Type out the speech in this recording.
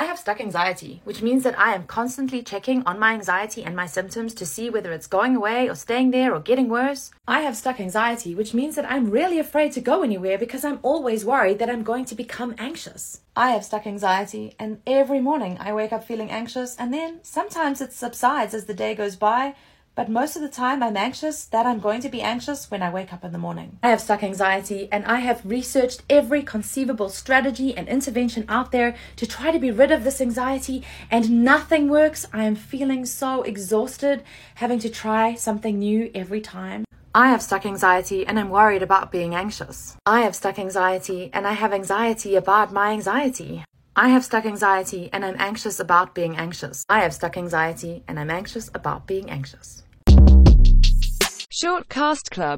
I have stuck anxiety, which means that I am constantly checking on my anxiety and my symptoms to see whether it's going away or staying there or getting worse. I have stuck anxiety, which means that I'm really afraid to go anywhere because I'm always worried that I'm going to become anxious. I have stuck anxiety, and every morning I wake up feeling anxious, and then sometimes it subsides as the day goes by, but most of the time I'm anxious that I'm going to be anxious when I wake up in the morning. I have stuck anxiety and I have researched every conceivable strategy and intervention out there to try to be rid of this anxiety and nothing works. I am feeling so exhausted having to try something new every time. I have stuck anxiety and I'm worried about being anxious. I have stuck anxiety and I have anxiety about my anxiety. I have stuck anxiety and I'm anxious about being anxious. I have stuck anxiety and I'm anxious about being anxious. Shortcast Club